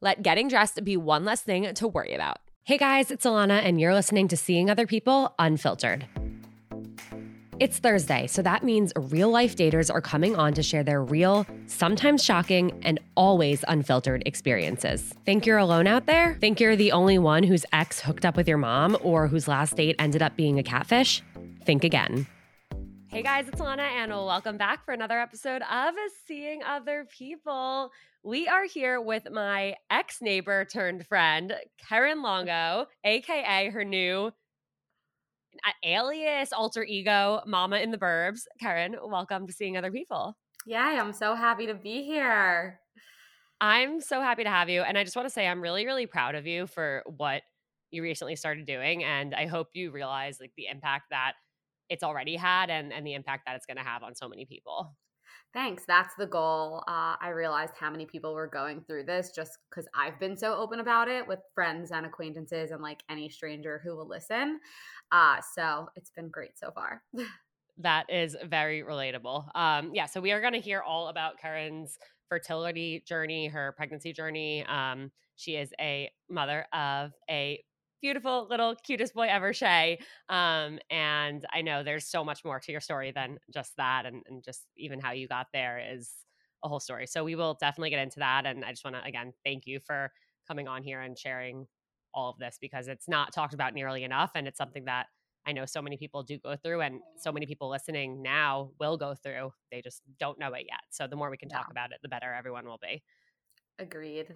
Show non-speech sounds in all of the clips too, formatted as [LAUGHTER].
Let getting dressed be one less thing to worry about. Hey guys, it's Alana, and you're listening to Seeing Other People Unfiltered. It's Thursday, so that means real life daters are coming on to share their real, sometimes shocking, and always unfiltered experiences. Think you're alone out there? Think you're the only one whose ex hooked up with your mom or whose last date ended up being a catfish? Think again. Hey guys, it's Lana, and welcome back for another episode of Seeing Other People. We are here with my ex neighbor turned friend, Keren Longo, aka her new uh, alias alter ego, Mama in the Burbs. Keren, welcome to Seeing Other People. Yay, I'm so happy to be here. I'm so happy to have you. And I just want to say, I'm really, really proud of you for what you recently started doing. And I hope you realize like the impact that it's already had and, and the impact that it's going to have on so many people. Thanks. That's the goal. Uh, I realized how many people were going through this just because I've been so open about it with friends and acquaintances and like any stranger who will listen. Uh, so it's been great so far. [LAUGHS] that is very relatable. Um, yeah. So we are going to hear all about Keren's fertility journey, her pregnancy journey. Um, she is a mother of a beautiful little cutest boy ever, Shay. Um, and I know there's so much more to your story than just that, and, and just even how you got there is a whole story. So we will definitely get into that. And I just want to again thank you for coming on here and sharing all of this because it's not talked about nearly enough, and it's something that I know so many people do go through, and so many people listening now will go through. They just don't know it yet. So the more we can yeah. talk about it, the better everyone will be. Agreed.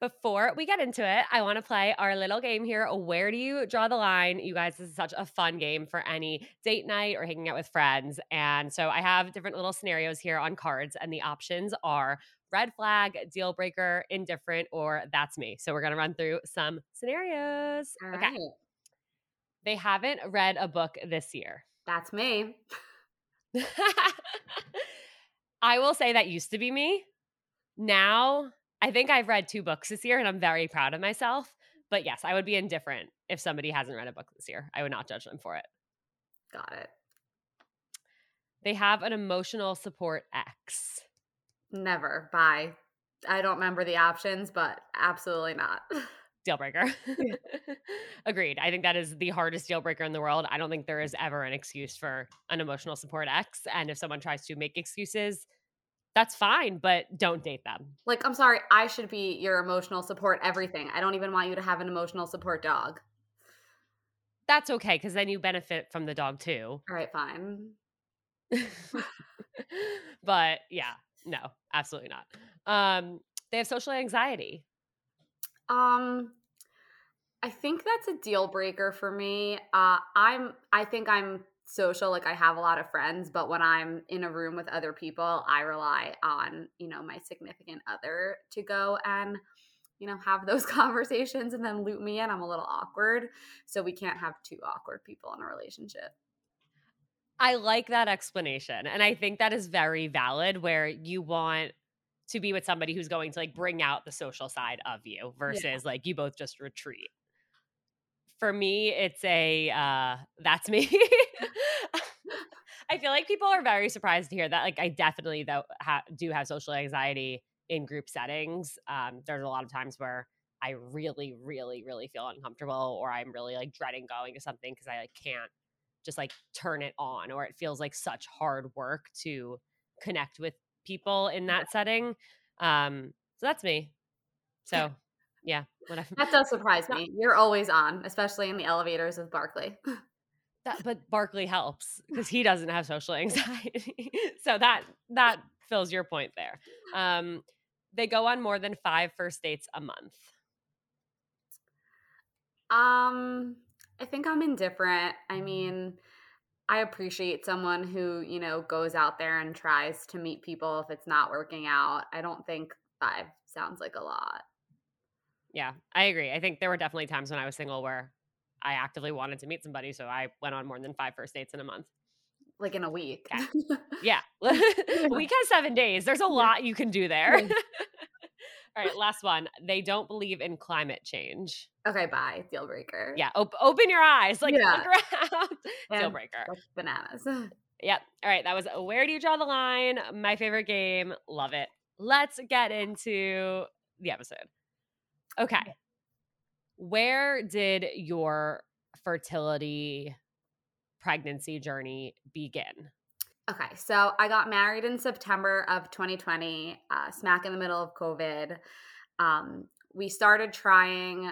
Before we get into it, I want to play our little game here. Where do you draw the line? You guys, this is such a fun game for any date night or hanging out with friends. And so I have different little scenarios here on cards, and the options are red flag, deal breaker, indifferent, or that's me. So we're going to run through some scenarios. All okay. Right. They haven't read a book this year. That's me. [LAUGHS] I will say that used to be me. Now I think I've read two books this year and I'm very proud of myself. But yes, I would be indifferent if somebody hasn't read a book this year. I would not judge them for it. Got it. They have an emotional support ex. Never. Bye. I don't remember the options, but absolutely not. [LAUGHS] Deal breaker. [LAUGHS] Agreed. I think that is the hardest deal breaker in the world. I don't think there is ever an excuse for an emotional support ex. And if someone tries to make excuses, that's fine, but don't date them. Like, I'm sorry, I should be your emotional support everything. I don't even want you to have an emotional support dog. That's okay because then you benefit from the dog too. All right, fine. [LAUGHS] but yeah, no, absolutely not. Um, they have social anxiety. Um, I think that's a deal breaker for me. Uh, I'm. I think I'm social. Like I have a lot of friends, but when I'm in a room with other people, I rely on you know my significant other to go and you know have those [LAUGHS] conversations and then loop me in. I'm a little awkward, so we can't have two awkward people in a relationship. I like that explanation. And I think that is very valid where you want to be with somebody who's going to like bring out the social side of you versus yeah. like you both just retreat. For me, it's a uh that's me. [LAUGHS] [LAUGHS] I feel like people are very surprised to hear that. Like I definitely though ha- do have social anxiety in group settings. Um there's a lot of times where I really really really feel uncomfortable or I'm really like dreading going to something because I like can't just like turn it on or it feels like such hard work to connect with people in that setting. Um, so that's me. So yeah, whatever. That does surprise me. You're always on, especially in the elevators of Barkley. [LAUGHS] That, but Barkley helps because he doesn't have social anxiety. [LAUGHS] so that that fills your point there. Um, they go on more than five first dates a month. Um, I think I'm indifferent. I mean, I appreciate someone who, you know, goes out there and tries to meet people if it's not working out. I don't think five sounds like a lot. Yeah, I agree. I think there were definitely times when I was single where I actively wanted to meet somebody. So I went on more than five first dates in a month. Like in a week. Yeah. [LAUGHS] yeah. [LAUGHS] a week has seven days. There's a lot you can do there. [LAUGHS] All right, last one. They don't believe in climate change. Okay, bye. Deal breaker. Yeah, op- open your eyes. Like, yeah. look around. Deal breaker. Bananas. [SIGHS] Yep. All right, that was uh, Where Do You Draw the Line? My favorite game. Love it. Let's get into the episode. Okay. Where did your fertility pregnancy journey begin? Okay, so I got married in September of 2020, uh, smack in the middle of COVID. Um, we started trying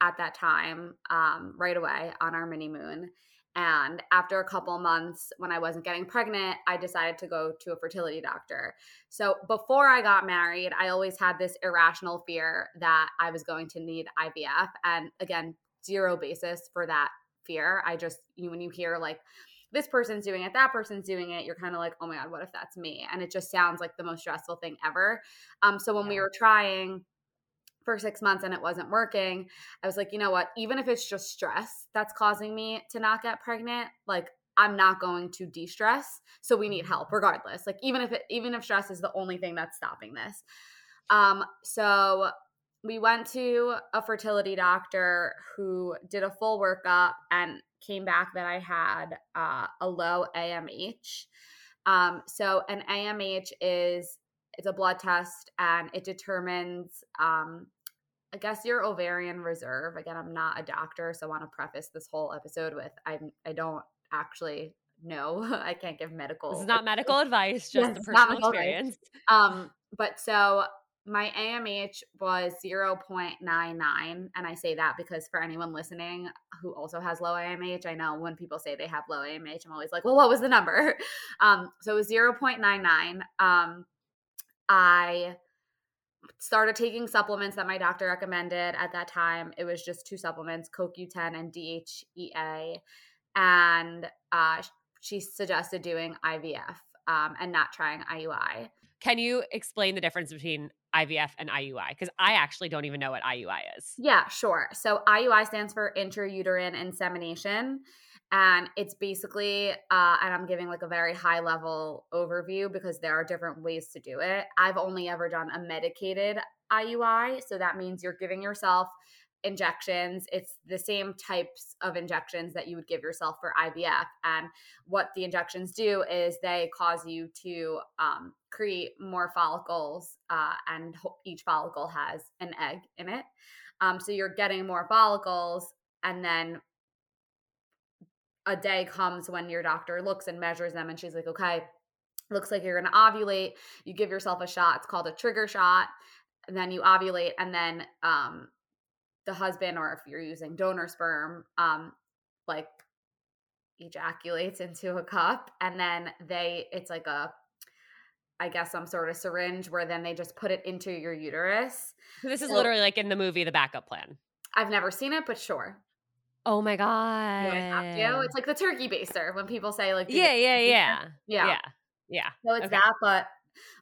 at that time um, right away on our mini moon. And after a couple months, when I wasn't getting pregnant, I decided to go to a fertility doctor. So before I got married, I always had this irrational fear that I was going to need IVF. And again, zero basis for that fear. I just, you, when you hear like, this person's doing it, that person's doing it, you're kind of like, oh my God, what if that's me? And it just sounds like the most stressful thing ever. Um, so when yeah. we were trying for six months and it wasn't working, I was like, you know what? Even if it's just stress that's causing me to not get pregnant, like I'm not going to de-stress. So we need help regardless. Like even if it even if stress is the only thing that's stopping this. Um, so we went to a fertility doctor who did a full workup and came back that I had uh, a low AMH. Um, so an AMH is it's a blood test and it determines um, I guess your ovarian reserve. Again, I'm not a doctor, so I want to preface this whole episode with I'm I don't actually know. [LAUGHS] I can't give medical. This is not medical [LAUGHS] advice, just yes, the personal experience. Advice. Um, but so my AMH was 0.99. And I say that because for anyone listening who also has low AMH, I know when people say they have low AMH, I'm always like, well, what was the number? [LAUGHS] Um, so it was 0.99. Um, I started taking supplements that my doctor recommended at that time. It was just two supplements, CoQ10 and DHEA. And uh, she suggested doing IVF um, and not trying IUI. Can you explain the difference between IVF and IUI? Because I actually don't even know what IUI is. Yeah, sure. So IUI stands for intrauterine insemination. And it's basically, uh, and I'm giving like a very high level overview because there are different ways to do it. I've only ever done a medicated IUI. So that means you're giving yourself injections. It's the same types of injections that you would give yourself for IVF. And what the injections do is they cause you to um, create more follicles, uh, and each follicle has an egg in it. Um, so you're getting more follicles and then a day comes when your doctor looks and measures them and she's like, okay, looks like you're going to ovulate. You give yourself a shot. It's called a trigger shot. And then you ovulate and then um, the husband or if you're using donor sperm, um, like ejaculates into a cup and then they it's like a I guess some sort of syringe where then they just put it into your uterus. This is So- literally like in the movie The Backup Plan. I've never seen it, but sure. Oh my god. have to. It's like the turkey baster when people say like, yeah, yeah, yeah, yeah, yeah, yeah. So it's Okay. that, but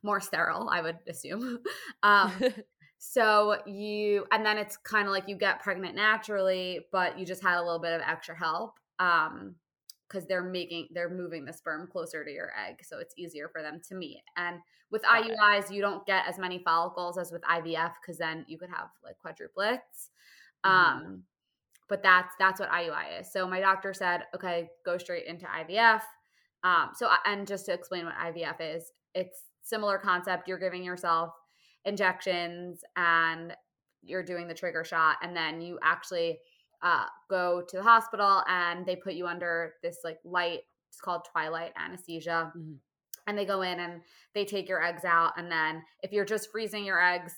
more sterile, I would assume. [LAUGHS] um, [LAUGHS] so you, and then it's kind of like you get pregnant naturally, but you just had a little bit of extra help. Um, because they're making they're moving the sperm closer to your egg so it's easier for them to meet and with Got it. iuis you don't get as many follicles as with ivf because then you could have like quadruplets Mhm. um but that's that's what iui is. So my doctor said okay go straight into ivf um so and just to explain what ivf is it's similar concept. You're giving yourself injections and you're doing the trigger shot and then you actually uh, go to the hospital and they put you under this like light it's called twilight anesthesia. Mhm. and they go in and they take your eggs out and then if you're just freezing your eggs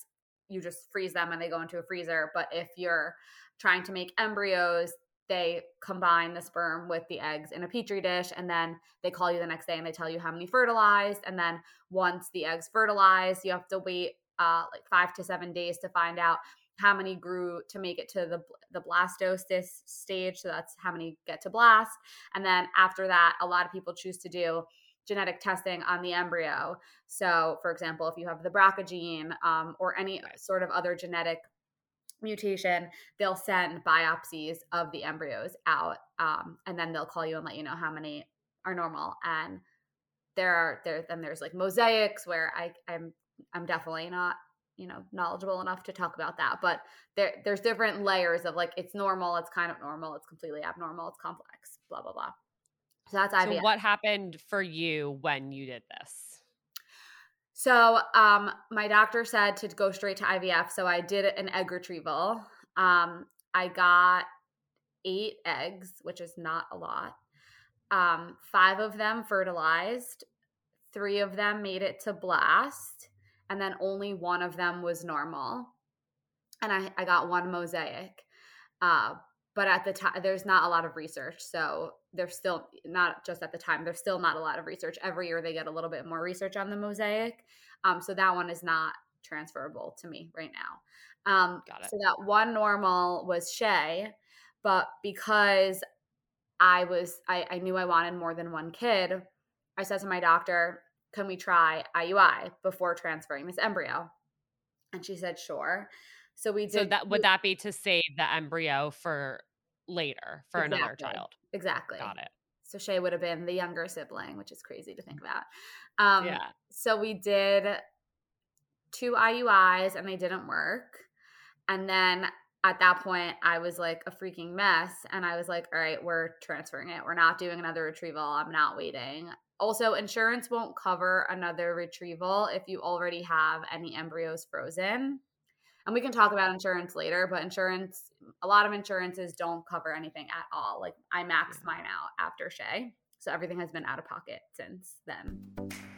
you just freeze them and they go into a freezer. But if you're trying to make embryos they combine the sperm with the eggs in a petri dish and then they call you the next day and they tell you how many fertilized and then once the eggs fertilize you have to wait uh, like five to seven days to find out how many grew to make it to the the blastocyst stage so that's how many get to blast. And then after that a lot of people choose to do genetic testing on the embryo. So for example if you have the BRCA gene um, or any sort of other genetic mutation they'll send biopsies of the embryos out um, and then they'll call you and let you know how many are normal. And there are there then there's like mosaics where i i'm i'm definitely not you know knowledgeable enough to talk about that but there there's different layers of like it's normal it's kind of normal it's completely abnormal it's complex blah blah blah. So that's So what happened for you when you did this? So, um, my doctor said to go straight to IVF. So I did an egg retrieval. Um, I got eight eggs, which is not a lot. Um, five of them fertilized. Three of them made it to blast, and then only one of them was normal. And I, I got one mosaic. Uh, but at the time, there's not a lot of research. So there's still not just at the time, there's still not a lot of research. Every year they get a little bit more research on the mosaic. Um, so that one is not transferable to me right now. Um, Got it. So that one normal was Shay, but because I was, I, I knew I wanted more than one kid, I said to my doctor, can we try IUI before transferring this embryo? And she said, sure. So we did. So that would that be to save the embryo for later for another child? exactly. Got it. So Shay would have been the younger sibling, which is crazy to think about. Um, yeah. So we did two IUIs and they didn't work. And then at that point, I was like a freaking mess. And I was like, all right, we're transferring it. We're not doing another retrieval. I'm not waiting. Also, insurance won't cover another retrieval if you already have any embryos frozen. And we can talk about insurance later, but insurance, a lot of insurances don't cover anything at all. Like I maxed mine out after Shay. So everything has been out of pocket since then.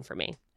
for me.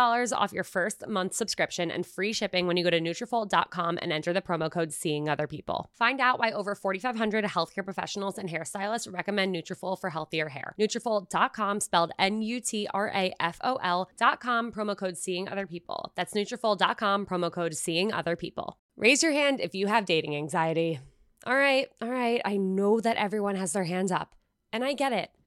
off your first month subscription and free shipping when you go to Nutrafol.com and enter the promo code Seeing Other People. Find out why over 4,500 healthcare professionals and hairstylists recommend Nutrafol for healthier hair. Nutrafol.com, spelled N-U-T-R-A-F-O-L dot com, promo code Seeing Other People. That's Nutrafol.com, promo code Seeing Other People. Raise your hand if you have dating anxiety. All right, all right. I know that everyone has their hands up, and I get it.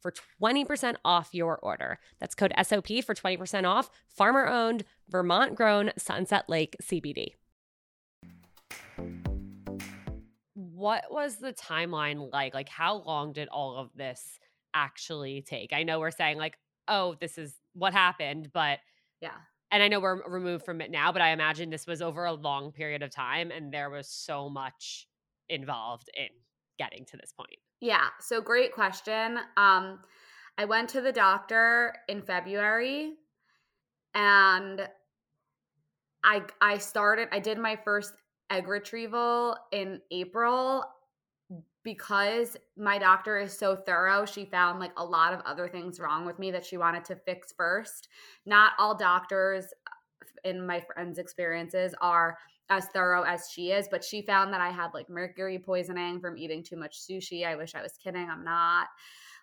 for 20% off your order. That's code SOP for 20% off. Farmer owned, Vermont grown Sunset Lake CBD. What was the timeline like? Like, how long did all of this actually take? I know we're saying, like, oh, this is what happened, but yeah. And I know we're removed from it now, but I imagine this was over a long period of time and there was so much involved in getting to this point. Yeah. So great question. Um, I went to the doctor in February and I I started I did my first egg retrieval in April because my doctor is so thorough. She found like a lot of other things wrong with me that she wanted to fix first. Not all doctors in my friends' experiences are as thorough as she is, but she found that I had like mercury poisoning from eating too much sushi. I wish I was kidding. I'm not.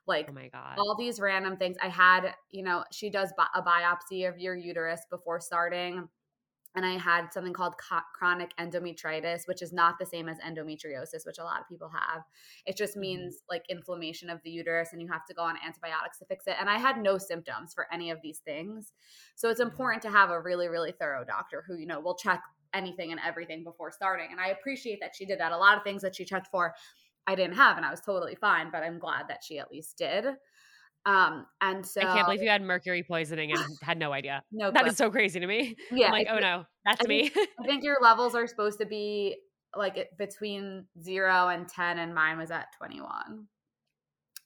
Like, oh my God. all these random things. I had, you know, she does a biopsy of your uterus before starting. And I had something called chronic endometritis, which is not the same as endometriosis, which a lot of people have. It just mm-hmm. means like inflammation of the uterus, and you have to go on antibiotics to fix it. And I had no symptoms for any of these things. So it's mm-hmm. important to have a really, really thorough doctor who, you know, will check anything and everything before starting. And I appreciate that she did that. A lot of things that she checked for, I didn't have, and I was totally fine, but I'm glad that she at least did. Um, and so I can't believe you had mercury poisoning and [LAUGHS] had no idea. No, that is so crazy to me. Yeah, I'm like, oh no, that's I me. Think, [LAUGHS] I think your levels are supposed to be like between zero and ten, and mine was at twenty one.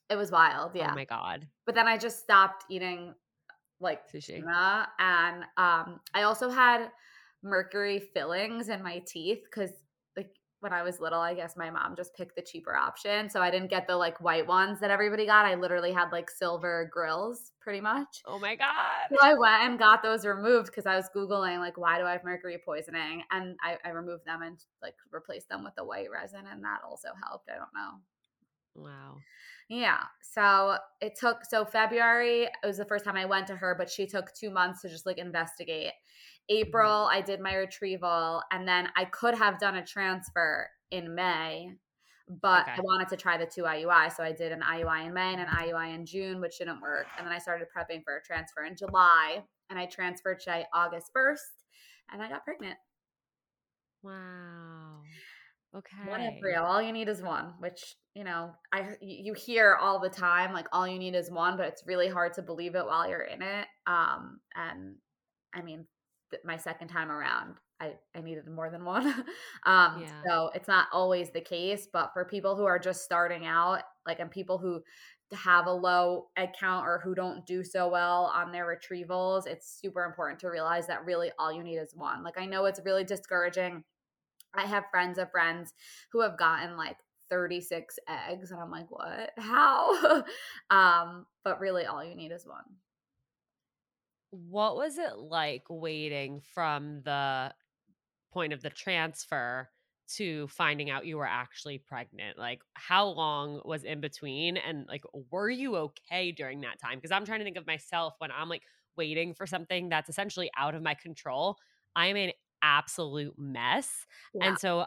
It was wild, yeah. Oh my god! But then I just stopped eating like sushi, and um, I also had mercury fillings in my teeth because like when I was little, I guess my mom just picked the cheaper option. So I didn't get the like white ones that everybody got. I literally had like silver grills pretty much. Oh my God. So I went and got those removed because I was Googling like why do I have mercury poisoning? And I, I removed them and like replaced them with the white resin and that also helped. I don't know. Wow. Yeah. So it took so February it was the first time I went to her, but she took two months to just like investigate. Mm-hmm. April, I did my retrieval, and then I could have done a transfer in May, but okay. I wanted to try the two IUI. So I did an IUI in May and an IUI in June, which didn't work. And then I started prepping for a transfer in July, and I transferred to August 1st, and I got pregnant. Wow. Okay. One embryo. All you need is one, which, you know, I you hear all the time like all you need is one, but it's really hard to believe it while you're in it. Um and I mean, my second time around, I I needed more than one. [LAUGHS] um Yeah. so it's not always the case, but for people who are just starting out, like and people who have a low egg count or who don't do so well on their retrievals, it's super important to realize that really all you need is one. Like I know it's really discouraging. I have friends of friends who have gotten like 36 eggs and I'm like, "What? How?" [LAUGHS] um, but really all you need is one. What was it like waiting from the point of the transfer to finding out you were actually pregnant? Like, how long was in between? And, like, were you okay during that time? Because I'm trying to think of myself when I'm like waiting for something that's essentially out of my control. I'm an absolute mess. Yeah. And so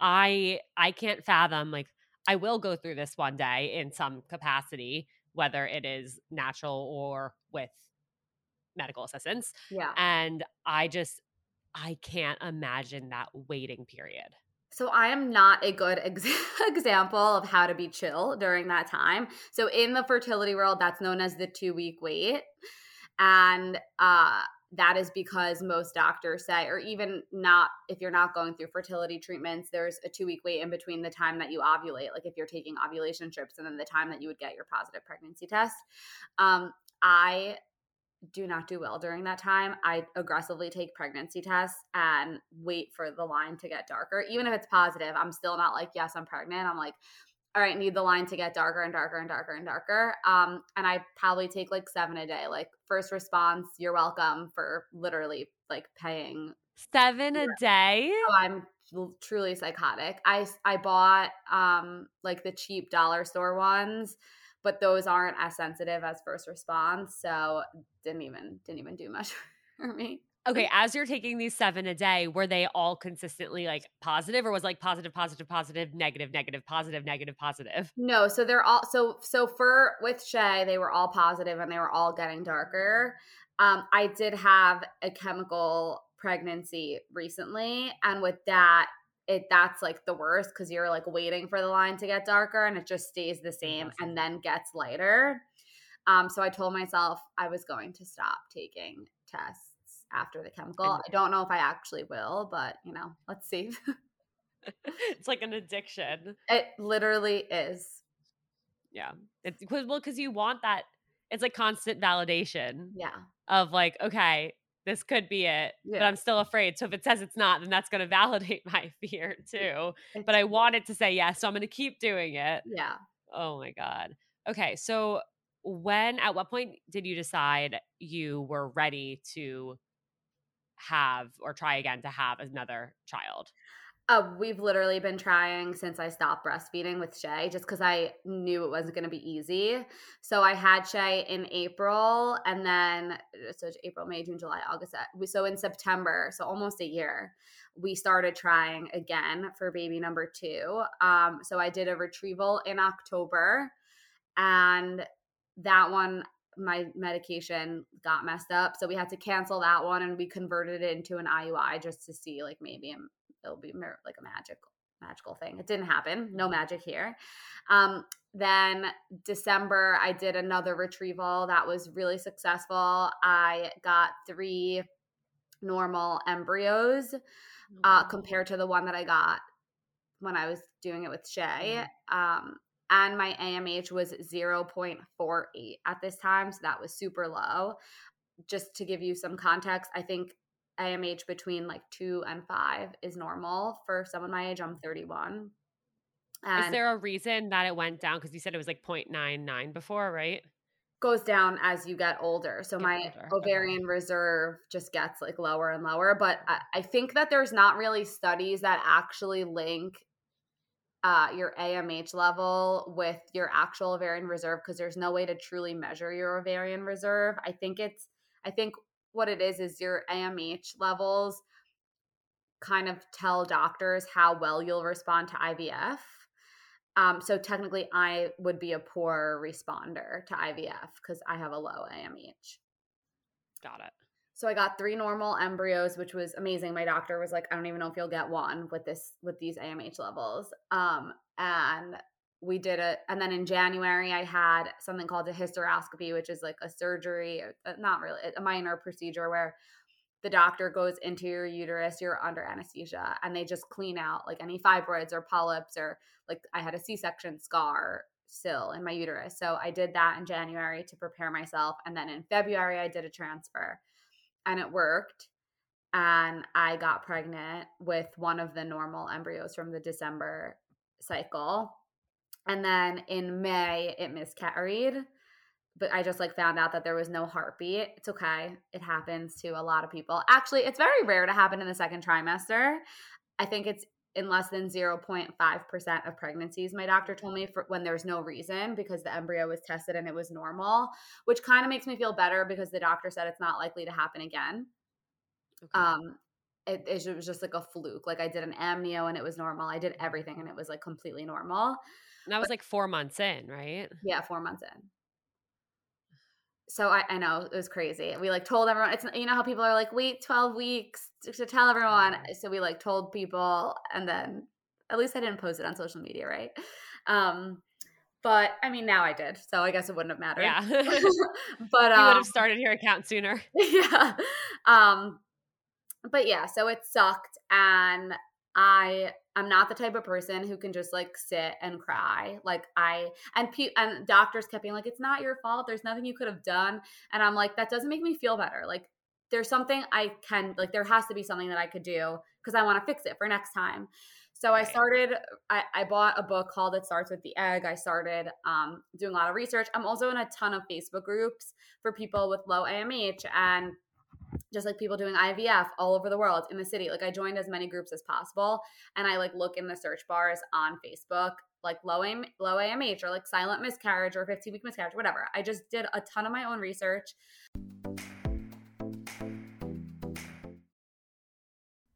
I I can't fathom like I will go through this one day in some capacity, whether it is natural or with medical assistance. Yeah. And I just I can't imagine that waiting period. So I am not a good ex- [LAUGHS] example of how to be chill during that time. So in the fertility world, that's known as the two week wait, and uh, that is because most doctors say, or even not if you're not going through fertility treatments, there's a two week wait in between the time that you ovulate, like if you're taking ovulation trips, and then the time that you would get your positive pregnancy test. Um, I do not do well during that time. I aggressively take pregnancy tests and wait for the line to get darker. Even if it's positive, I'm still not like, yes, I'm pregnant. I'm like, all right, need the line to get darker and darker and darker and darker. Um, and I probably take like seven a day. Like first response, you're welcome for literally like paying. Seven a day? Oh, I'm truly psychotic. I I bought um like the cheap dollar store ones but those aren't as sensitive as first response so didn't even didn't even do much [LAUGHS] for me Okay, as you're taking these seven a day, were they all consistently like positive or was like positive, positive, positive, negative, negative, positive, negative, positive? no so they're all so so for with shay they were all positive and they were all getting darker um i did have a chemical pregnancy recently and with that it that's like the worst because you're like waiting for the line to get darker and it just stays the same and then gets lighter. Um, so I told myself I was going to stop taking tests after the chemical. I don't know if I actually will, but you know, let's see. [LAUGHS] it's like an addiction. it literally is. Yeah. It's because well, because you want that it's like constant validation Yeah. of like, okay, this could be it, but I'm still afraid. So if it says it's not, then that's gonna [LAUGHS] validate my fear too. It's But I want it to say yes, so I'm gonna keep doing it. Yeah. Oh my God. Okay. So when at what point did you decide you were ready to have or try again to have another child? Uh, we've literally been trying since I stopped breastfeeding with Shay, just because I knew it wasn't going to be easy. So I had Shay in April, and then uh, so April, May, June, July, August. uh, So in September, so almost a year, we started trying again for baby number two. Um, so I did a retrieval in October, and that one my medication got messed up so we had to cancel that one and we converted it into an iui just to see like maybe it'll be like a magic magical thing it didn't happen no magic here um then december i did another retrieval that was really successful i got three normal embryos uh, compared to the one that I got when I was doing it with Shay. Um, and my AMH was 0.48 at this time. So that was super low. Just to give you some context, I think AMH between like two and five is normal for someone my age. I'm 31. And Is there a reason that it went down? Because you said it was like 0.99 before, right? goes down as you get older. So Get my older, okay. ovarian reserve just gets like lower and lower. But I, I think that there's not really studies that actually link uh, your AMH level with your actual ovarian reserve because there's no way to truly measure your ovarian reserve. I think it's, I think what it is is your AMH levels kind of tell doctors how well you'll respond to IVF. Um, so technically, I would be a poor responder to IVF because I have a low AMH. Got it. So I got three normal embryos, which was amazing. My doctor was like, I don't even know if you'll get one with this with these AMH levels. Um, and we did it. And then in January, I had something called a hysteroscopy, which is like a surgery, uh, not really a minor procedure where the doctor goes into your uterus, you're under anesthesia, and they just clean out like any fibroids or polyps or like I had a C section scar still in my uterus. So I did that in January to prepare myself. And then in February, I did a transfer and it worked. And I got pregnant with one of the normal embryos from the December cycle. And then in May, it miscarried. But I just like found out that there was no heartbeat. It's okay. It happens to a lot of people. Actually, it's very rare to happen in the second trimester. I think it's in less than 0.5% of pregnancies my doctor told me for when there's no reason because the embryo was tested and it was normal which kind of makes me feel better because the doctor said it's not likely to happen again okay. um it, it was just like a fluke like i did an amnio and it was normal i did everything and it was like completely normal and that was but, like four months in right yeah four months in so I, I know it was crazy. We like told everyone. It's you know how people are like wait twelve weeks to, to tell everyone. So we like told people, and then at least I didn't post it on social media, right? Um, but I mean, now I did, so I guess it wouldn't have mattered. Yeah, [LAUGHS] [LAUGHS] but um, you would have started your account sooner. [LAUGHS] Yeah. Um, but yeah, so it sucked, and I I'm not the type of person who can just like sit and cry. Like I and pe- and doctors kept being like, "It's not your fault. There's nothing you could have done." And I'm like, that doesn't make me feel better. Like there's something I can like. There has to be something that I could do because I want to fix it for next time. So right. I started. I, I bought a book called "It Starts with the Egg." I started um, doing a lot of research. I'm also in a ton of Facebook groups for people with low AMH and just like people doing IVF all over the world in the city. Like I joined as many groups as possible and I like look in the search bars on Facebook like low AM, low AMH or like silent miscarriage or 15 week miscarriage whatever. I just did a ton of my own research.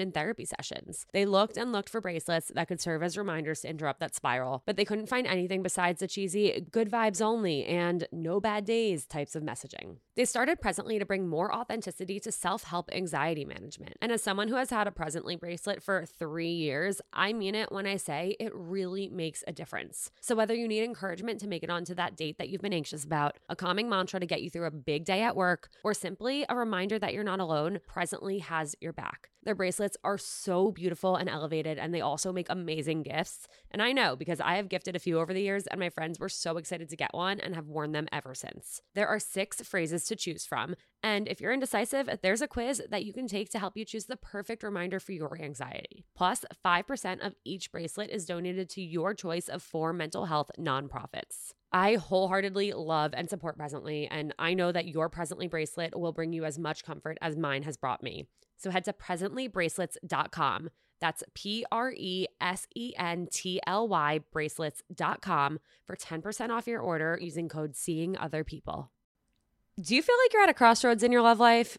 in therapy sessions. They looked and looked for bracelets that could serve as reminders to interrupt that spiral, but they couldn't find anything besides the cheesy good vibes only and no bad days types of messaging. They started presently to bring more authenticity to self help anxiety management. And as someone who has had a presently bracelet for three years, I mean it when I say it really makes a difference. So whether you need encouragement to make it onto that date that you've been anxious about, a calming mantra to get you through a big day at work, or simply a reminder that you're not alone, Presently has your back. Their bracelets are so beautiful and elevated, and they also make amazing gifts. And I know because I have gifted a few over the years, and my friends were so excited to get one and have worn them ever since. There are six phrases to choose from. And if you're indecisive, there's a quiz that you can take to help you choose the perfect reminder for your anxiety. Plus, 5% of each bracelet is donated to your choice of four mental health nonprofits. I wholeheartedly love and support Presently, and I know that your Presently bracelet will bring you as much comfort as mine has brought me. So head to presentlybracelets.com. That's P R E S E N T L Y bracelets.com for 10% off your order using code Seeing Other People. Do you feel like you're at a crossroads in your love life?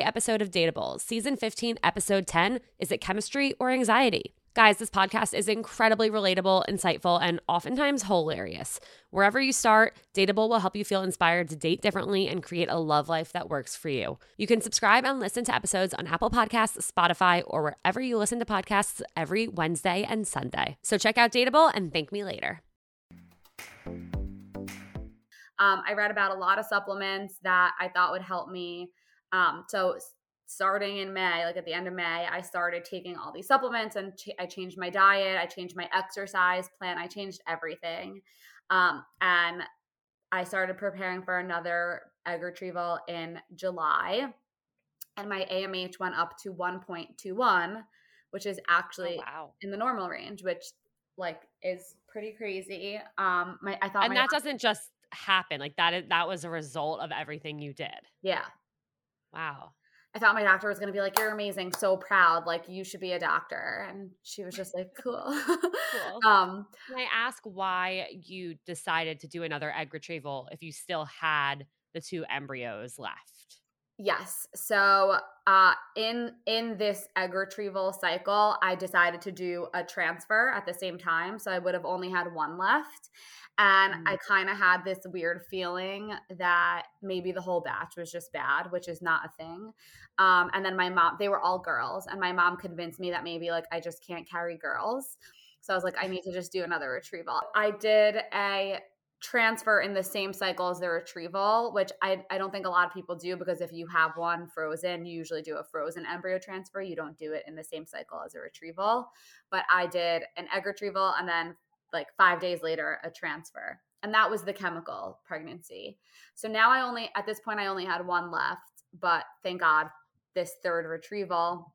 episode of Dateable, season 15, episode 10 Is it chemistry or anxiety? Guys, this podcast is incredibly relatable, insightful, and oftentimes hilarious. Wherever you start, Dateable will help you feel inspired to date differently and create a love life that works for you. You can subscribe and listen to episodes on Apple Podcasts, Spotify, or wherever you listen to podcasts every Wednesday and Sunday. So check out Dateable and thank me later. Um, I read about a lot of supplements that I thought would help me. Um, so starting in May, like at the end of May, I started taking all these supplements and ch- I changed my diet, I changed my exercise plan, I changed everything. Um, and I started preparing for another egg retrieval in July. And my AMH went up to 1.21, which is actually oh, wow. in the normal range, which like is pretty crazy. Um, my I thought, and that doesn't just happen. Like that is that was a result of everything you did. Yeah. Wow. I thought my doctor was going to be like, "You're amazing, so proud, like you should be a doctor," and she was just like, "Cool." cool. [LAUGHS] Um, Can I ask why you decided to do another egg retrieval if you still had the two embryos left? Yes. So, uh, in in this egg retrieval cycle, I decided to do a transfer at the same time, so I would have only had one left. And mm-hmm. I kind of had this weird feeling that maybe the whole batch was just bad, which is not a thing. Um, and then my mom, they were all girls, and my mom convinced me that maybe like I just can't carry girls. So I was like, I need to just do another retrieval. I did a transfer in the same cycle as the retrieval, which I, I don't think a lot of people do because if you have one frozen, you usually do a frozen embryo transfer. You don't do it in the same cycle as a retrieval. But I did an egg retrieval and then like five days later a transfer and that was the chemical pregnancy so now i only at this point i only had one left but thank god this third retrieval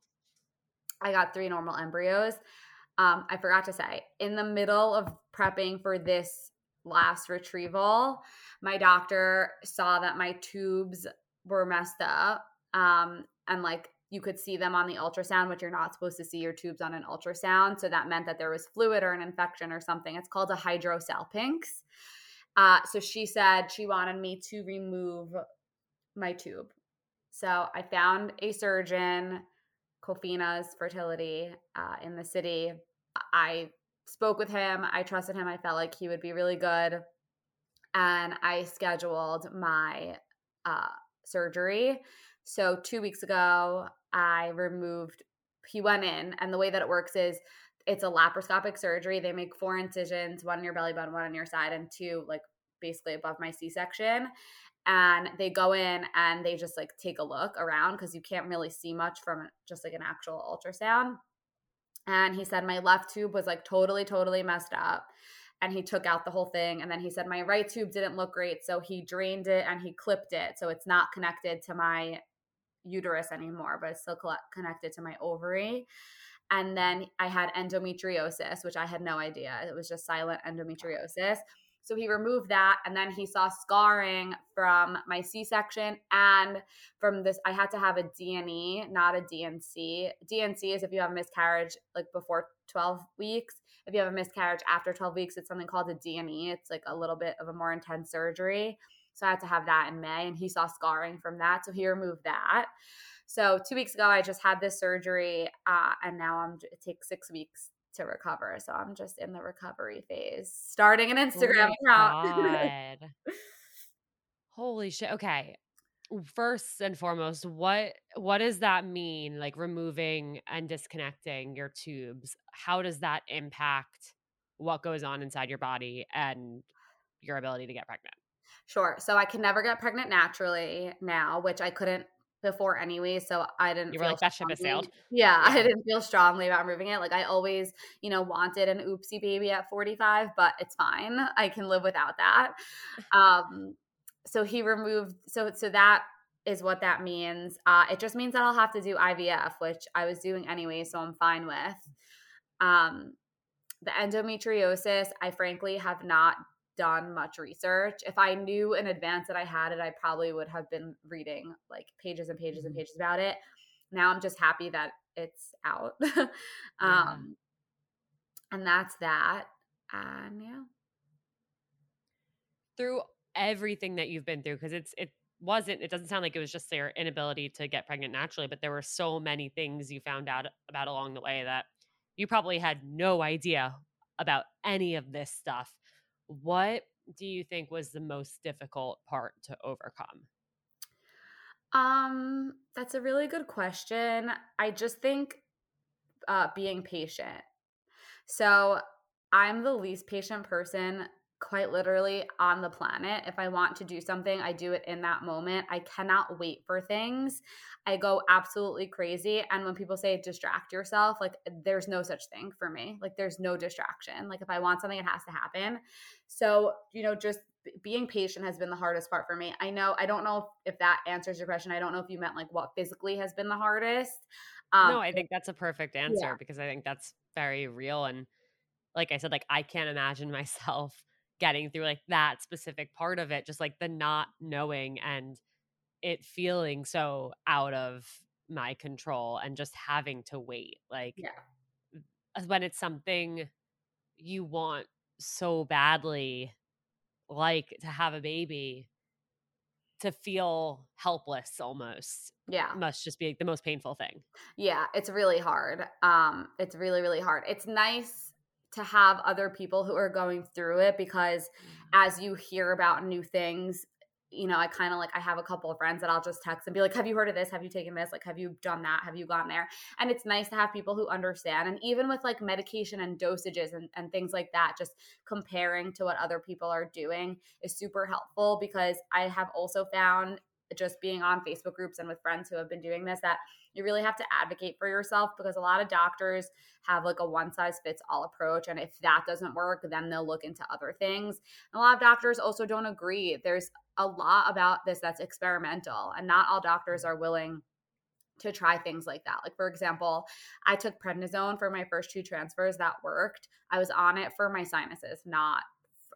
i got three normal embryos um, i forgot to say in the middle of prepping for this last retrieval my doctor saw that my tubes were messed up um, and like you could see them on the ultrasound, which you're not supposed to see your tubes on an ultrasound. So that meant that there was fluid or an infection or something. It's called a hydrosalpinx. Uh, so she said she wanted me to remove my tube. So I found a surgeon, Kofinas Fertility uh, in the city. I spoke with him. I trusted him. I felt like he would be really good. And I scheduled my uh, surgery. So two weeks ago, I removed, he went in, and the way that it works is it's a laparoscopic surgery. They make four incisions, one in your belly button, one on your side, and two like basically above my C section. And they go in and they just like take a look around because you can't really see much from just like an actual ultrasound. And he said my left tube was like totally, totally messed up. And he took out the whole thing. And then he said my right tube didn't look great. So he drained it and he clipped it. So it's not connected to my uterus anymore, but it's still connected to my ovary. And then I had endometriosis, which I had no idea. It was just silent endometriosis. So he removed that. And then he saw scarring from my C section and from this. I had to have a D&E, not a D&C. D&C is if you have a miscarriage like before 12 weeks. If you have a miscarriage after 12 weeks, it's something called a D&E. It's like a little bit of a more intense surgery. So I had to have that in May. And he saw scarring from that. So he removed that. So two weeks ago, I just had this surgery, uh, and now I'm. It takes six weeks to recover. So I'm just in the recovery phase, starting an oh Instagram oh account. [LAUGHS] Holy shit. Okay. First and foremost, what what does that mean? Like removing and disconnecting your tubes. How does that impact what goes on inside your body and your ability to get pregnant? Sure. So I can never get pregnant naturally now, which I couldn't before anyway, so I didn't. You were like that ship has sailed. Yeah, yeah, I didn't feel strongly about moving it. Like I always, you know, wanted an oopsie baby at 45, but it's fine. I can live without that. Um, so he removed. So so that is what that means. Uh, it just means that I'll have to do IVF, which I was doing anyway, so I'm fine with. Um, the endometriosis, I frankly have not done much research. If I knew in advance that I had it, I probably would have been reading like pages and pages and mm-hmm. pages about it. Now I'm just happy that it's out. [LAUGHS] um yeah. and that's that. And yeah. Through everything that you've been through because it's it wasn't it doesn't sound like it was just their inability to get pregnant naturally, but there were so many things you found out about along the way that you probably had no idea about any of this stuff what do you think was the most difficult part to overcome? Um, that's a really good question. I just think uh, being patient. So I'm the least patient person quite literally on the planet. If I want to do something, I do it in that moment. I cannot wait for things. I go absolutely crazy. And when people say distract yourself, like there's no such thing for me. Like there's no distraction. Like if I want something, it has to happen. So, you know, just being patient has been the hardest part for me. I know, I don't know if that answers your question. I don't know if you meant like what physically has been the hardest. Um, no, I think that's a perfect answer yeah. because I think that's very real. And like I said, like I can't imagine [LAUGHS] myself getting through like that specific part of it, just like the not knowing and it feeling so out of my control and just having to wait. Like, yeah. when it's something you want so badly, like to have a baby, to feel helpless almost yeah must just be like the most painful thing yeah it's really hard um it's really really hard it's nice to have other people who are going through it because mm-hmm. as you hear about new things you know, I kind of like I have a couple of friends that I'll just text and be like, "Have you heard of this? Have you taken this? Like, have you done that? Have you gone there?" And it's nice to have people who understand. And even with like medication and dosages and, and things like that, just comparing to what other people are doing is super helpful because I have also found just being on Facebook groups and with friends who have been doing this that you really have to advocate for yourself because a lot of doctors have like a one size fits all approach. And if that doesn't work, then they'll look into other things. And a lot of doctors also don't agree. There's a lot about this that's experimental, and not all doctors are willing to try things like that. Like, for example, I took prednisone for my first two transfers that worked. I was on it for my sinuses, not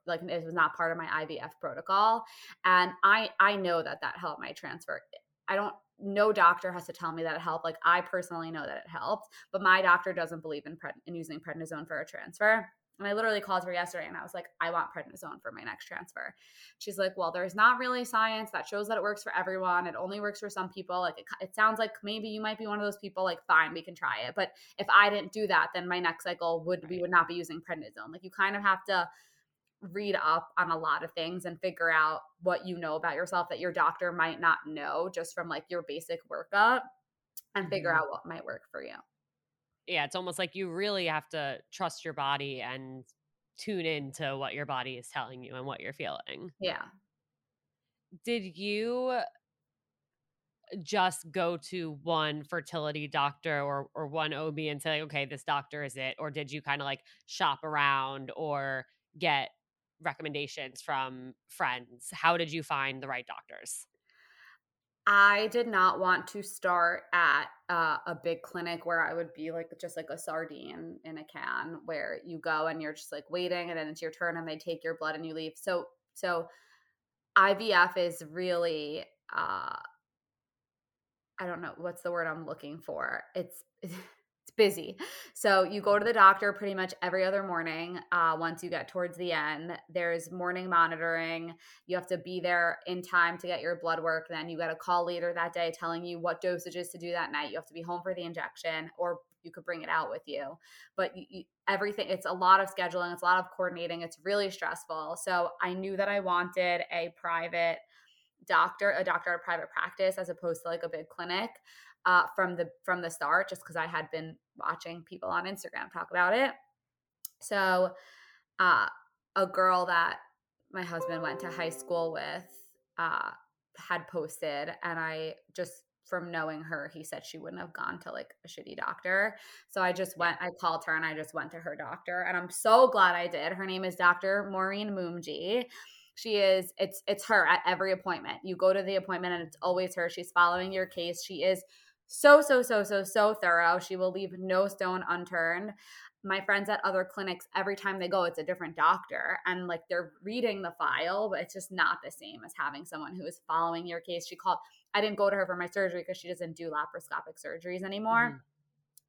like it was not part of my IVF protocol and I I know that that helped my transfer. I don't no doctor has to tell me that it helped. Like I personally know that it helped, but my doctor doesn't believe in, pred- in using prednisone for a transfer. And I literally called her yesterday and I was like, I want prednisone for my next transfer. She's like, Well, there's not really science that shows that it works for everyone. It only works for some people. Like, it, it, sounds like maybe you might be one of those people. Like, fine, we can try it. But if I didn't do that, then my next cycle would, right. we would not be using prednisone. Like, you kind of have to read up on a lot of things and figure out what you know about yourself that your doctor might not know just from like your basic workup and figure mm-hmm. out what might work for you. Yeah, it's almost like you really have to trust your body and tune into what your body is telling you and what you're feeling. Yeah. Did you just go to one fertility doctor or or one OB and say, okay, this doctor is it? Or did you kind of like shop around or get recommendations from friends? How did you find the right doctors? I did not want to start at uh, a big clinic where I would be like just like a sardine in a can where you go and you're just like waiting and then it's your turn and they take your blood and you leave. So so IVF is really uh I don't know what's the word I'm looking for. It's [LAUGHS] busy. So you go to the doctor pretty much every other morning. Uh, once you get towards the end, there's morning monitoring. You have to be there in time to get your blood work. Then you get a call later that day telling you what dosages to do that night. You have to be home for the injection, or you could bring it out with you. But you, you, everything, it's a lot of scheduling. It's a lot of coordinating. It's really stressful. So I knew that I wanted a private doctor, a doctor at private practice, as opposed to like a big clinic uh, from the from the start, just because I had been watching people on Instagram talk about it. So, uh, a girl that my husband went to high school with uh, had posted, and I just from knowing her, he said she wouldn't have gone to like a shitty doctor. So I just went, I called her and I just went to her doctor. And I'm so glad I did. Her name is Dr. Maureen Moomjy. She is, it's it's her at every appointment. You go to the appointment and it's always her. She's following your case. She is so, so, so, so, so thorough. She will leave no stone unturned. My friends at other clinics, every time they go, it's a different doctor. And like they're reading the file, but it's just not the same as having someone who is following your case. She called, I didn't go to her for my surgery because she doesn't do laparoscopic surgeries anymore. Mm-hmm.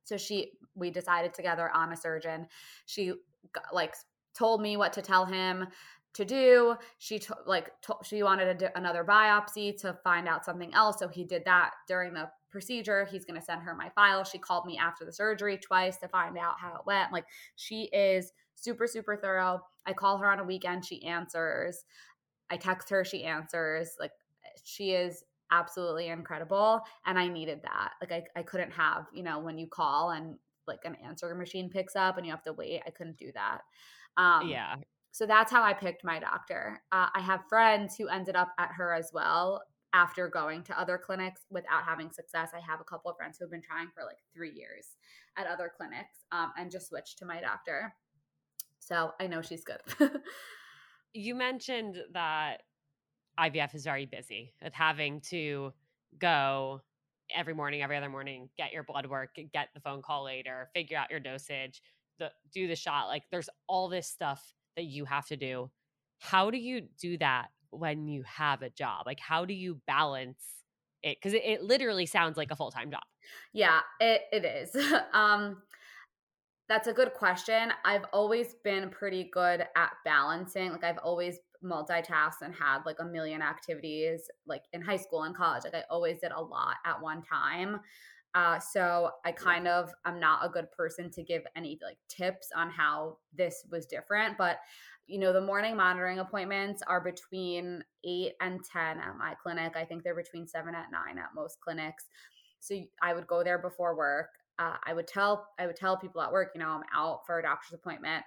So she, we decided together on a surgeon. She like told me what to tell him to do. She t- like t- she wanted another biopsy to find out something else, so he did that during the procedure. He's going to send her my file. She called me after the surgery twice to find out how it went. Like she is super super thorough. I call her on a weekend, she answers. I text her, she answers. Like she is absolutely incredible and I needed that. Like I I couldn't have, you know, when you call and like an answer machine picks up and you have to wait. I couldn't do that. Um, yeah. So that's how I picked my doctor. Uh, I have friends who ended up at her as well after going to other clinics without having success. I have a couple of friends who have been trying for like three years at other clinics um, and just switched to my doctor. So I know she's good. you mentioned that IVF is very busy with having to go every morning, every other morning, get your blood work, get the phone call later, figure out your dosage, the, do the shot. Like there's all this stuff that you have to do. How do you do that when you have a job? Like, how do you balance it? Because it, it, literally sounds like a full time job. Yeah, it, it is. [LAUGHS] um, that's a good question. I've always been pretty good at balancing. Like, I've always multitasked and had like a million activities, like in high school and college. Like, I always did a lot at one time. Uh, so I kind of I'm not a good person to give any like tips on how this was different, but you know, the morning monitoring appointments are between eight and 10 at my clinic. I think they're between seven at nine at most clinics. So I would go there before work. Uh, I would tell I would tell people at work, you know, I'm out for a doctor's appointment.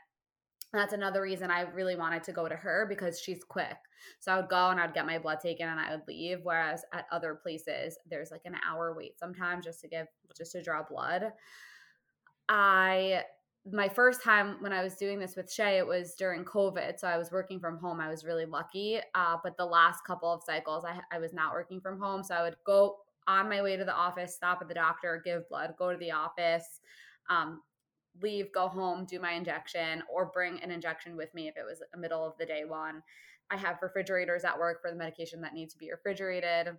That's another reason I really wanted to go to her because she's quick. So I would go and I'd get my blood taken and I would leave. Whereas at other places, there's like an hour wait sometimes just to give just to draw blood. I my first time when I was doing this with Shay, it was during COVID. So I was working from home. I was really lucky. Uh, but the last couple of cycles, I, I was not working from home. So I would go on my way to the office, stop at the doctor, give blood, go to the office, um, leave, go home, do my injection, or bring an injection with me if it was a middle of the day one. I have refrigerators at work for the medication that needs to be refrigerated.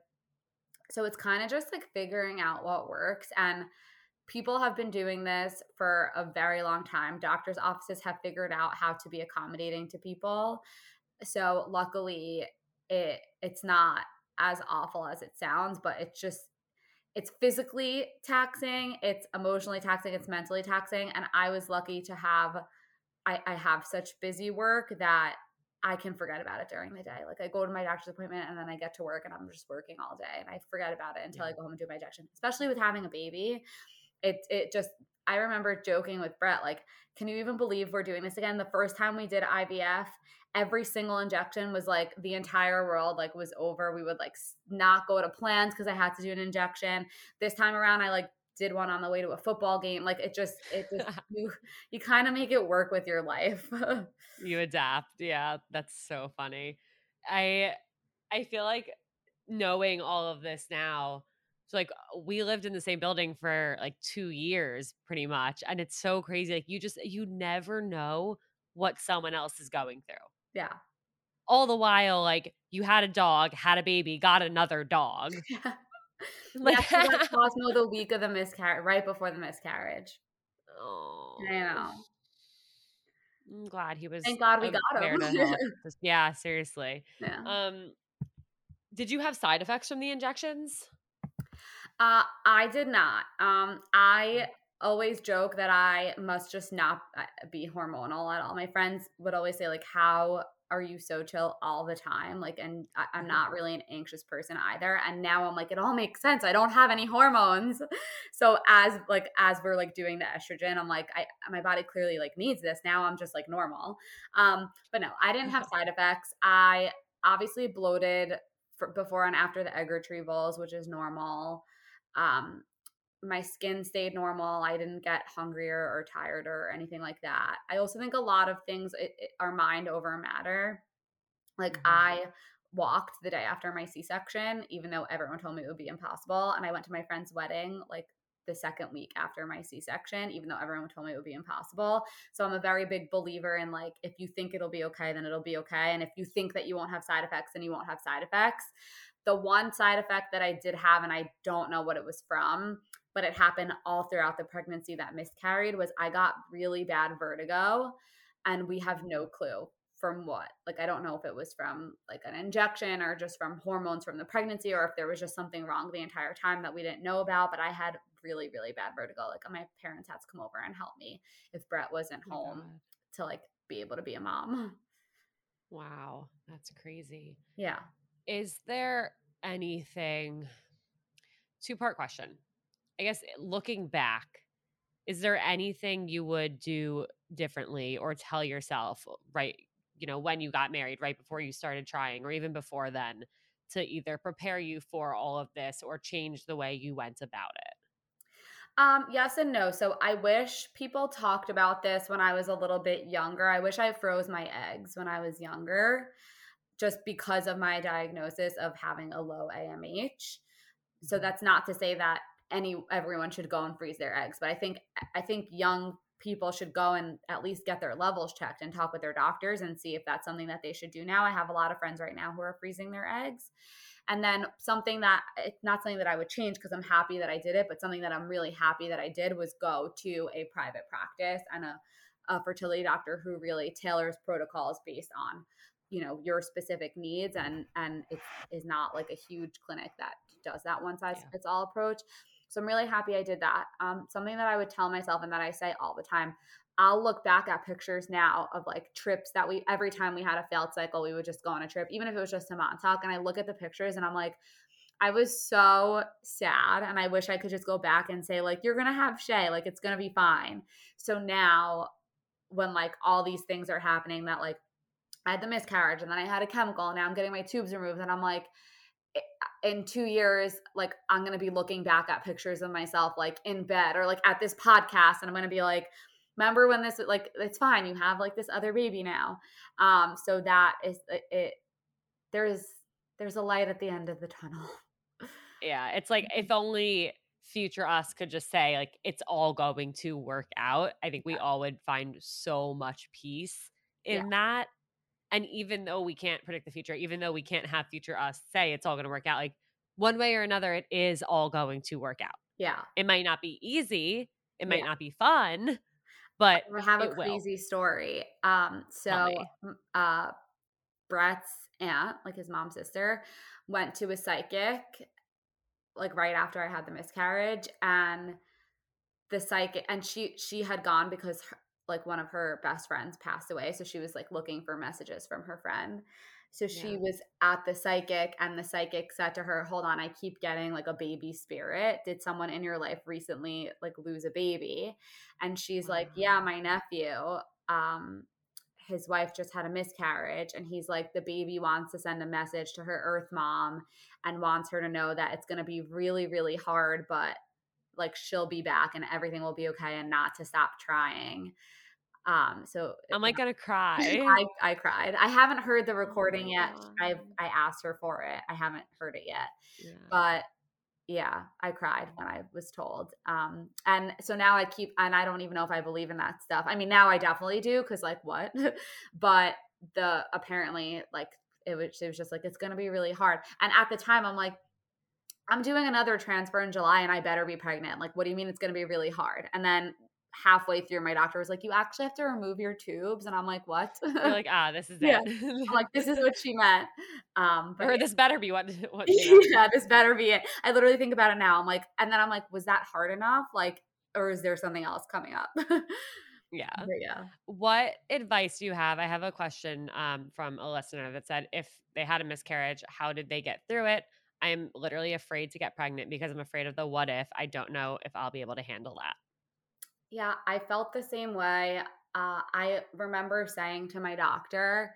So it's kind of just like figuring out what works. And people have been doing this for a very long time. Doctors' offices have figured out how to be accommodating to people. So luckily, it it's not as awful as it sounds, but it's just it's physically taxing, it's emotionally taxing, it's mentally taxing. And I was lucky to have I, I have such busy work that I can forget about it during the day. Like I go to my doctor's appointment and then I get to work and I'm just working all day and I forget about it until yeah. I go home and do my injection. Especially with having a baby it it just I remember joking with Brett, like, can you even believe we're doing this again? The first time we did IVF, every single injection was like the entire world like was over. We would like not go to plans because I had to do an injection. This time around, I like did one on the way to a football game. Like it just it just [LAUGHS] you you kind of make it work with your life. you [LAUGHS] adapt. Yeah, that's so funny. I I feel like knowing all of this now. So like we lived in the same building for like 2 years pretty much and it's so crazy like you just you never know what someone else is going through. Yeah. All the while like you had a dog, had a baby, got another dog. Yeah. [LAUGHS] [LAUGHS] Like yeah, Cosmo [LAUGHS] the week of the miscarriage, right before the miscarriage. oh. I know. I'm glad he was Thank God we got him. to help. Just- yeah, seriously. Yeah. Um did you have side effects from the injections? Uh, I did not. Um, I always joke that I must just not uh, be hormonal at all. My friends would always say, like, how are you so chill all the time? Like, and I, I'm not really an anxious person either. And now I'm like, it all makes sense. I don't have any hormones. [LAUGHS] So as like as we're like doing the estrogen, I'm like, I my body clearly like needs this. Now I'm just like normal. Um, but no, I didn't have [LAUGHS] side effects. I obviously bloated for, before and after the egg retrievals, which is normal. Um, my skin stayed normal. I didn't get hungrier or tired or anything like that. I also think a lot of things it, it, are mind over matter. Like Mhm. I walked the day after my C-section, even though everyone told me it would be impossible, and I went to my friend's wedding like the second week after my C-section, even though everyone told me it would be impossible. So I'm a very big believer in like if you think it'll be okay, then it'll be okay, and if you think that you won't have side effects, then you won't have side effects. The one side effect that I did have, and I don't know what it was from, but it happened all throughout the pregnancy that miscarried, was I got really bad vertigo, and we have no clue from what. Like I don't know if it was from like an injection or just from hormones from the pregnancy, or if there was just something wrong the entire time that we didn't know about. But I had really, really bad vertigo. Like my parents had to come over and help me if Brett wasn't Oh home God. to like be able to be a mom. Wow, that's crazy. Yeah. Is there anything two part question? I guess eh, looking back, is there anything you would do differently or tell yourself right, you know, when you got married, right before you started trying or even before then to either prepare you for all of this or change the way you went about it? Um, yes and no. So I wish people talked about this when I was a little bit younger. I wish I froze my eggs when I was younger, just because of my diagnosis of having a low AMH. So mm-hmm. that's not to say that any everyone should go and freeze their eggs, but I think I think young people should go and at least get their levels checked and talk with their doctors and see if that's something that they should do now. I have a lot of friends right now who are freezing their eggs. And then something that it's not something that I would change because I'm happy that I did it, but something that I'm really happy that I did was go to a private practice and a, a fertility doctor who really tailors protocols based on you know your specific needs and and it is not like a huge clinic that does that one size fits all approach. So i'm really happy i did that. Um, something that i would tell myself and that i say all the time i'll look back at pictures now of like trips that we every time we had a failed cycle we would just go on a trip even if it was just to montauk and i look at the pictures and i'm like I was so sad and I wish I could just go back and say like you're going to have Shay like it's going to be fine. So now when like all these things are happening that like I had the miscarriage and then I had a chemical and now I'm getting my tubes removed and I'm like in 2 years like I'm going to be looking back at pictures of myself like in bed or like at this podcast and I'm going to be like remember when this like it's fine you have like this other baby now. Um so that is it, it there's there's a light at the end of the tunnel. [LAUGHS] Yeah, it's like if only future us could just say like it's all going to work out. I think we all would find so much peace in Yeah. that. And even though we can't predict the future, even though we can't have future us say it's all going to work out, like one way or another, it is all going to work out. Yeah. It might not be easy, it might Yeah. not be fun, but we have a it will. crazy story. Um, so uh Brett's aunt, like his mom's sister, went to a psychic like right after I had the miscarriage and the psychic and she she had gone because her, like one of her best friends passed away so she was like looking for messages from her friend. So she Yeah. was at the psychic and the psychic said to her hold on i keep getting like a baby spirit. Did someone in your life recently like lose a baby? And she's like yeah my nephew um his wife just had a miscarriage and he's like the baby wants to send a message to her earth mom and wants her to know that it's going to be really really hard but like she'll be back and everything will be okay and not to stop trying Um, so I'm like gonna [LAUGHS] cry. I, I cried. I haven't heard the recording yet. I I asked her for it. I haven't heard it yet. Yeah. But yeah, I cried when I was told. Um, and so now I keep, and I don't even know if I believe in that stuff. I mean, now I definitely do because, like, what? [LAUGHS] but the apparently, like, it was, it was just like, it's to be really hard. And at the time, I'm like, I'm doing another transfer in July and I better be pregnant. Like, what do you mean it's going to be really hard? And then halfway through, my doctor was like, "You actually have to remove your tubes," and I'm like, "What?" You're like, "Ah, this is yeah. it." I'm like, "This is what [LAUGHS] she meant." Um, or this better be what [LAUGHS] what. yeah, this better be it. I literally think about it now. I'm like, and then I'm like, was that hard enough? Like, or is there something else coming up? [LAUGHS] yeah. But yeah. What advice do you have? I have a question um, from a listener that said, if they had a miscarriage, how did they get through it? I'm literally afraid to get pregnant because I'm afraid of the what if. I don't know if I'll be able to handle that. Yeah, I felt the same way. Uh, I remember saying to my doctor,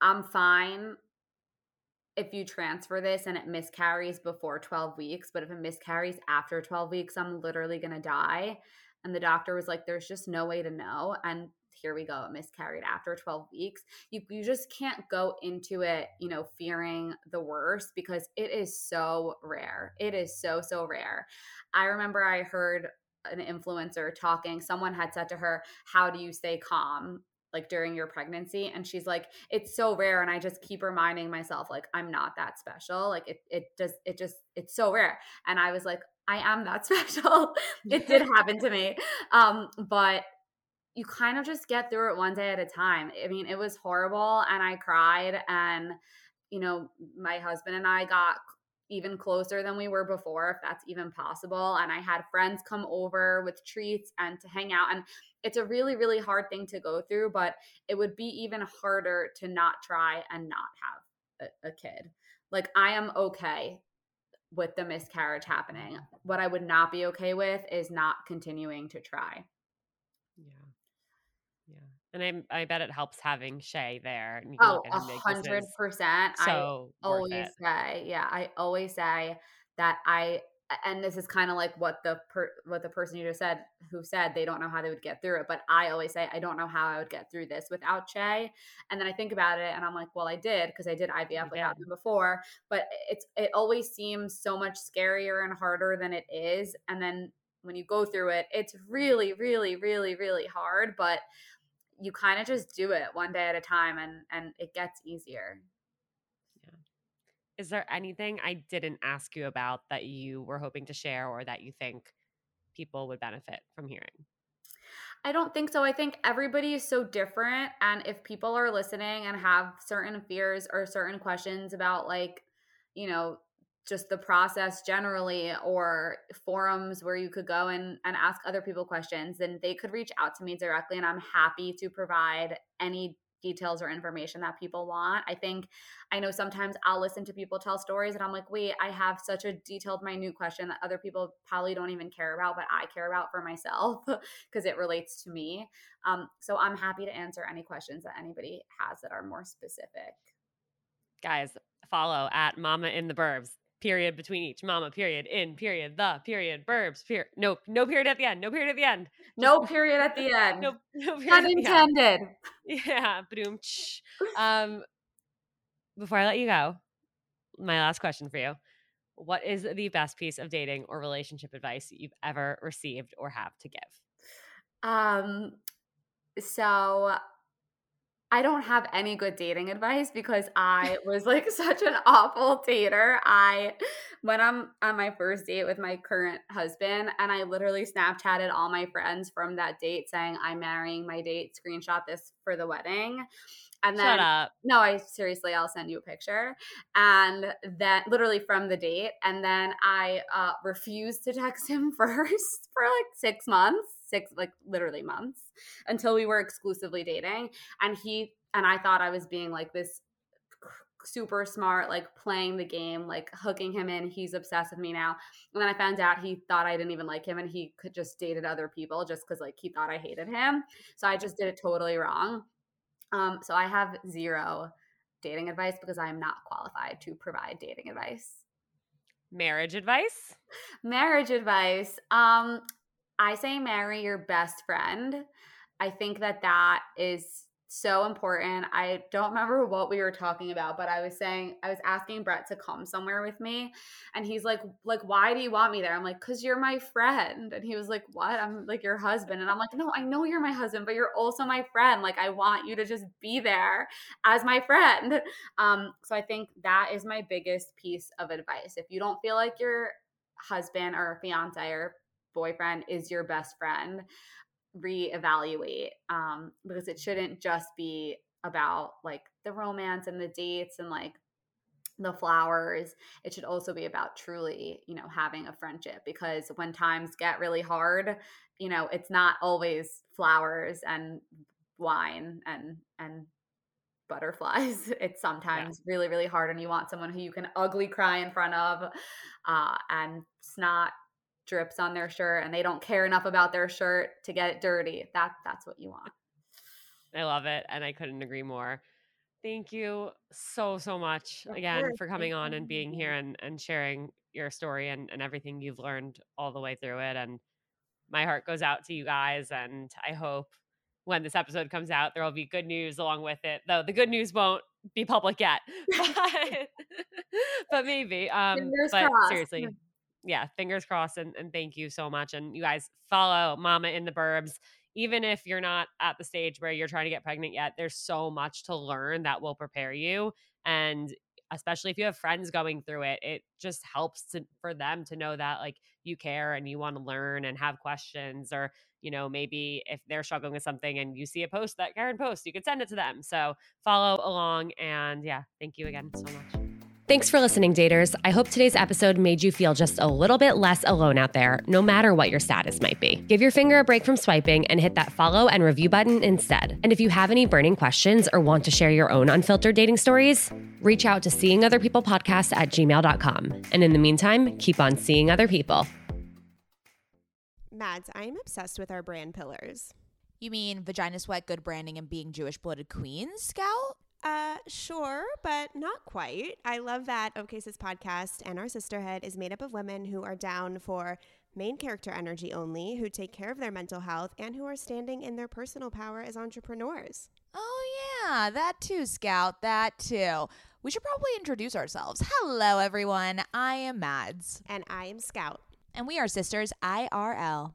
I'm fine if you transfer this and it miscarries before 12 weeks, but if it miscarries after 12 weeks, I'm literally going to die. And the doctor was like, there's just no way to know. And here we go, it miscarried after 12 weeks. You, you just can't go into it, you know, fearing the worst because it is so rare. It is so, so rare. I remember I heard an influencer talking, someone had said to her, How do you stay calm? like during your pregnancy? And she's like it's so rare and i just keep reminding myself like i'm not that special like it it just it just it's so rare. And i was like i am that [LAUGHS] special. It did happen to me. [LAUGHS] Um but you kind of just get through it one day at a time. I mean it was horrible and i cried and you know my husband and i got even closer than we were before, if that's even possible. And I had friends come over with treats and to hang out. And it's a really, really hard thing to go through, but it would be even harder to not try and not have a, a kid. Like, I am okay with the miscarriage happening. What I would not be okay with is not continuing to try. And I, I bet it helps having Shay there. And oh, a hundred percent. So I always say, yeah, I always say that I, and this is kind of like what the per, what the person you just said who said they don't know how they would get through it, but I always say I don't know how I would get through this without Shay. And then I think about it, and I'm like, well, I did because I did IVF without him before, but it's it always seems so much scarier and harder than it is. And then when you go through it, it's really, really, really, really hard, but you kind of just do it one day at a time and and it gets easier yeah is there anything i didn't ask you about that you were hoping to share or that you think people would benefit from hearing I don't think so. I think everybody is so different. And if people are listening and have certain fears or certain questions about, like, you know, just the process generally or forums where you could go and, and ask other people questions then they could reach out to me directly and i'm happy to provide any details or information that people want. I think i know sometimes i'll listen to people tell stories and i'm like wait i have such a detailed minute question that other people probably don't even care about but i care about for myself [LAUGHS] because it relates to me. Um, so i'm happy to answer any questions that anybody has that are more specific. Guys follow at mama in the burbs period between each mama period in period the period burbs period no no period at the end no period at the end. No period at the [LAUGHS] end. No [LAUGHS] no period unintended yeah boom [LAUGHS] um before i let you go my last question for you. What is the best piece of dating or relationship advice you've ever received or have to give? Um so I don't have any good dating advice because I was like [LAUGHS] such an awful dater. I went on on my first date with my current husband and I literally Snapchatted all my friends from that date saying I'm marrying my date, screenshot this for the wedding. And then Shut up. No, I seriously I'll send you a picture. And then literally from the date and then I uh refused to text him [LAUGHS] first for like 6 months six like literally months until we were exclusively dating and he and i thought i was being like this super smart like playing the game like hooking him in he's obsessed with me now and then i found out he thought i didn't even like him and he could just dated other people just because like he thought i hated him so i just did it totally wrong um so i have zero dating advice because i am not qualified to provide dating advice. Marriage advice? Marriage advice um I say marry your best friend I think that that is so important. I don't remember what we were talking about, but I was saying I was asking Brett to come somewhere with me, and he's like, "Like, why do you want me there?" I'm like, "Cause you're my friend." And he was like, "What?" I'm like, "Your husband." And I'm like, "No, I know you're my husband, but you're also my friend. Like, I want you to just be there as my friend." Um, so I think that is my biggest piece of advice. If you don't feel like your husband or fiance or boyfriend is your best friend, reevaluate um, because it shouldn't just be about like the romance and the dates and like the flowers it should also be about truly you know having a friendship because when times get really hard you know it's not always flowers and wine and and butterflies [LAUGHS] it's sometimes yeah. really really hard and you want someone who you can ugly cry in front of uh, and snot drips on their shirt and they don't care enough about their shirt to get it dirty. That that's what you want. I love it and I couldn't agree more. Thank you so so much again for coming on and being here and and sharing your story and and everything you've learned all the way through it and my heart goes out to you guys and I hope when this episode comes out there will be good news along with it. Though the good news won't be public yet. [LAUGHS] But, [LAUGHS] but maybe [LAUGHS] um but crossed. seriously yeah, fingers crossed and, and thank you so much. And you guys follow Mama in the Burbs. Even if you're not at the stage where you're trying to get pregnant yet, there's so much to learn that will prepare you. And especially if you have friends going through it, it just helps to for them to know that like you care and you want to learn and have questions or you know maybe if they're struggling with something and you see a post that Keren posts, you can send it to them. So follow along and yeah, thank you again so much. Thanks for listening, daters. I hope today's episode made you feel just a little bit less alone out there, no matter what your status might be. Give your finger a break from swiping and hit that follow and review button instead. And if you have any burning questions or want to share your own unfiltered dating stories, reach out to seeing other people podcast at gmail.com. And in the meantime, keep on seeing other people. Mads, I am obsessed with our brand pillars. You mean vagina sweat, good branding, and being Jewish blooded queens, Scout? Uh, sure, but not quite. I love that OK Sis podcast and our sisterhood is made up of women who are down for main character energy only, who take care of their mental health, and who are standing in their personal power as entrepreneurs. Oh, yeah, that too, Scout, that too. We should probably introduce ourselves. Hello, everyone. I am Mads. And I am Scout. And we are sisters IRL.